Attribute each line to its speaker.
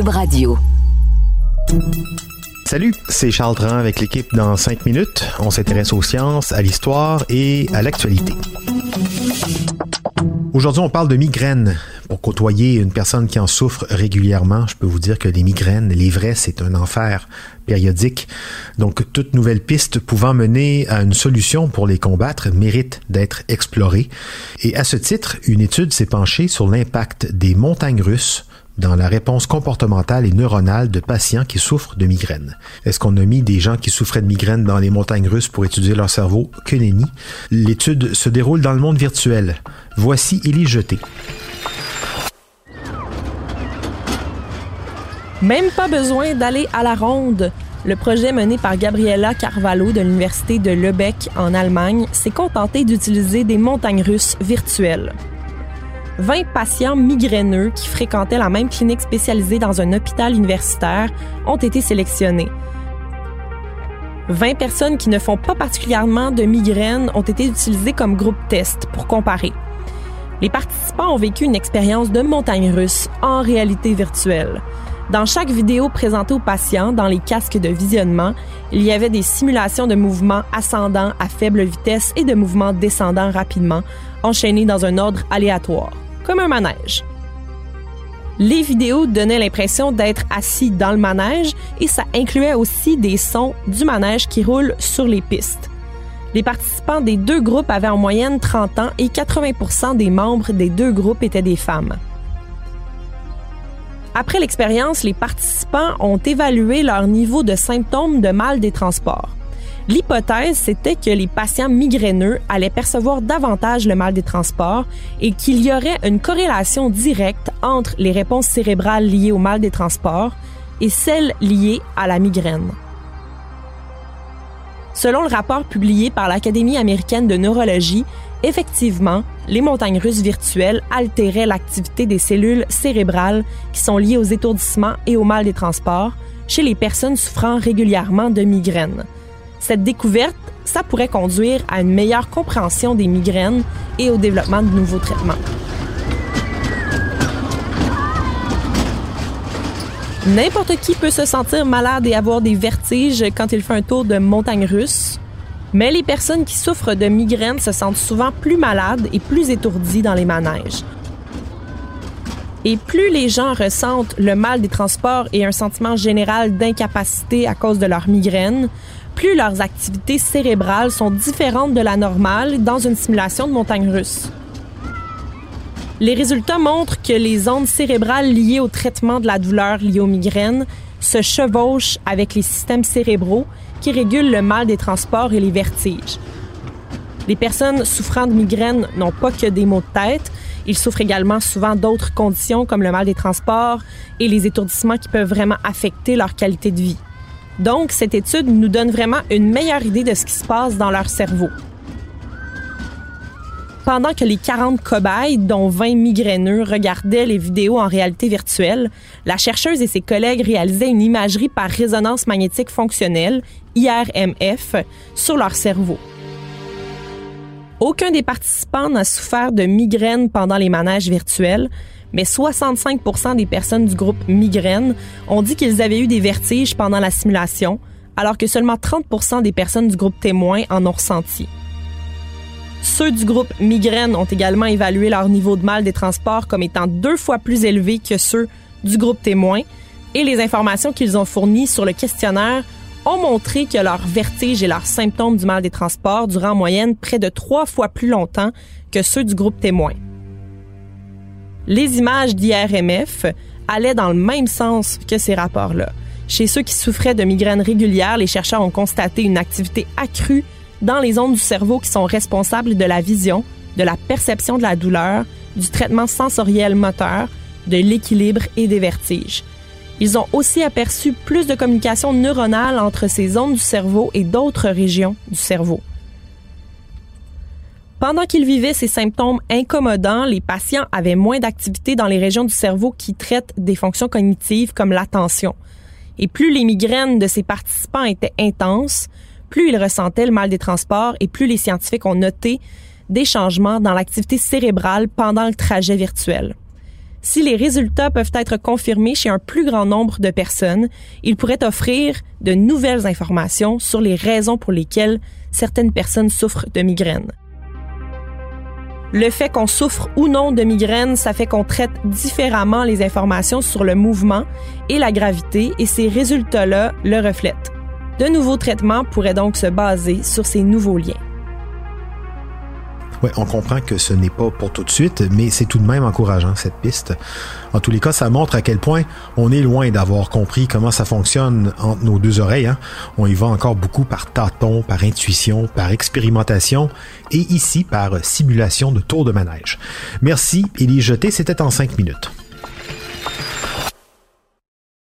Speaker 1: Radio.
Speaker 2: Salut, c'est Charles Tran avec l'équipe dans 5 minutes. On s'intéresse aux sciences, à l'histoire et à l'actualité. Aujourd'hui, on parle de migraines. Pour côtoyer une personne qui en souffre régulièrement, je peux vous dire que les migraines, les vrais, c'est un enfer périodique. Donc, toute nouvelle piste pouvant mener à une solution pour les combattre mérite d'être explorée. Et à ce titre, une étude s'est penchée sur l'impact des montagnes russes dans la réponse comportementale et neuronale de patients qui souffrent de migraines. Est-ce qu'on a mis des gens qui souffraient de migraines dans les montagnes russes pour étudier leur cerveau? Que nenni. L'étude se déroule dans le monde virtuel. Voici Élie Jeté.
Speaker 3: Même pas besoin d'aller à la ronde. Le projet mené par Gabriela Carvalho de l'Université de Lübeck en Allemagne s'est contenté d'utiliser des montagnes russes virtuelles. 20 patients migraineux qui fréquentaient la même clinique spécialisée dans un hôpital universitaire ont été sélectionnés. 20 personnes qui ne font pas particulièrement de migraines ont été utilisées comme groupe test pour comparer. Les participants ont vécu une expérience de montagne russe en réalité virtuelle. Dans chaque vidéo présentée aux patients dans les casques de visionnement, il y avait des simulations de mouvements ascendants à faible vitesse et de mouvements descendants rapidement, enchaînés dans un ordre aléatoire comme un manège. Les vidéos donnaient l'impression d'être assis dans le manège et ça incluait aussi des sons du manège qui roulent sur les pistes. Les participants des deux groupes avaient en moyenne 30 ans et 80% des membres des deux groupes étaient des femmes. Après l'expérience, les participants ont évalué leur niveau de symptômes de mal des transports. L'hypothèse, c'était que les patients migraineux allaient percevoir davantage le mal des transports et qu'il y aurait une corrélation directe entre les réponses cérébrales liées au mal des transports et celles liées à la migraine. Selon le rapport publié par l'Académie américaine de neurologie, effectivement, les montagnes russes virtuelles altéraient l'activité des cellules cérébrales qui sont liées aux étourdissements et au mal des transports chez les personnes souffrant régulièrement de migraines. Cette découverte, ça pourrait conduire à une meilleure compréhension des migraines et au développement de nouveaux traitements. N'importe qui peut se sentir malade et avoir des vertiges quand il fait un tour de montagne russe, mais les personnes qui souffrent de migraines se sentent souvent plus malades et plus étourdies dans les manèges. Et plus les gens ressentent le mal des transports et un sentiment général d'incapacité à cause de leur migraine, plus leurs activités cérébrales sont différentes de la normale dans une simulation de montagne russe. Les résultats montrent que les ondes cérébrales liées au traitement de la douleur liée aux migraines se chevauchent avec les systèmes cérébraux qui régulent le mal des transports et les vertiges. Les personnes souffrant de migraines n'ont pas que des maux de tête, ils souffrent également souvent d'autres conditions comme le mal des transports et les étourdissements qui peuvent vraiment affecter leur qualité de vie. Donc, cette étude nous donne vraiment une meilleure idée de ce qui se passe dans leur cerveau. Pendant que les 40 cobayes, dont 20 migraineux, regardaient les vidéos en réalité virtuelle, la chercheuse et ses collègues réalisaient une imagerie par résonance magnétique fonctionnelle, IRMF, sur leur cerveau. Aucun des participants n'a souffert de migraines pendant les manèges virtuels, mais 65 des personnes du groupe migraine ont dit qu'ils avaient eu des vertiges pendant la simulation, alors que seulement 30 des personnes du groupe témoin en ont ressenti. Ceux du groupe migraine ont également évalué leur niveau de mal des transports comme étant deux fois plus élevé que ceux du groupe témoin, et les informations qu'ils ont fournies sur le questionnaire ont montré que leurs vertiges et leurs symptômes du mal des transports durent en moyenne près de trois fois plus longtemps que ceux du groupe témoin. Les images d'IRMF allaient dans le même sens que ces rapports-là. Chez ceux qui souffraient de migraines régulières, les chercheurs ont constaté une activité accrue dans les zones du cerveau qui sont responsables de la vision, de la perception de la douleur, du traitement sensoriel moteur, de l'équilibre et des vertiges. Ils ont aussi aperçu plus de communication neuronale entre ces zones du cerveau et d'autres régions du cerveau. Pendant qu'ils vivaient ces symptômes incommodants, les patients avaient moins d'activité dans les régions du cerveau qui traitent des fonctions cognitives comme l'attention. Et plus les migraines de ces participants étaient intenses, plus ils ressentaient le mal des transports et plus les scientifiques ont noté des changements dans l'activité cérébrale pendant le trajet virtuel. Si les résultats peuvent être confirmés chez un plus grand nombre de personnes, ils pourraient offrir de nouvelles informations sur les raisons pour lesquelles certaines personnes souffrent de migraines. Le fait qu'on souffre ou non de migraine, ça fait qu'on traite différemment les informations sur le mouvement et la gravité et ces résultats-là le reflètent. De nouveaux traitements pourraient donc se baser sur ces nouveaux liens.
Speaker 2: Ouais, on comprend que ce n'est pas pour tout de suite, mais c'est tout de même encourageant cette piste. En tous les cas, ça montre à quel point on est loin d'avoir compris comment ça fonctionne entre nos deux oreilles. Hein. On y va encore beaucoup par tâton, par intuition, par expérimentation et ici par simulation de tour de manège. Merci, Élie Jeté, c'était en cinq minutes.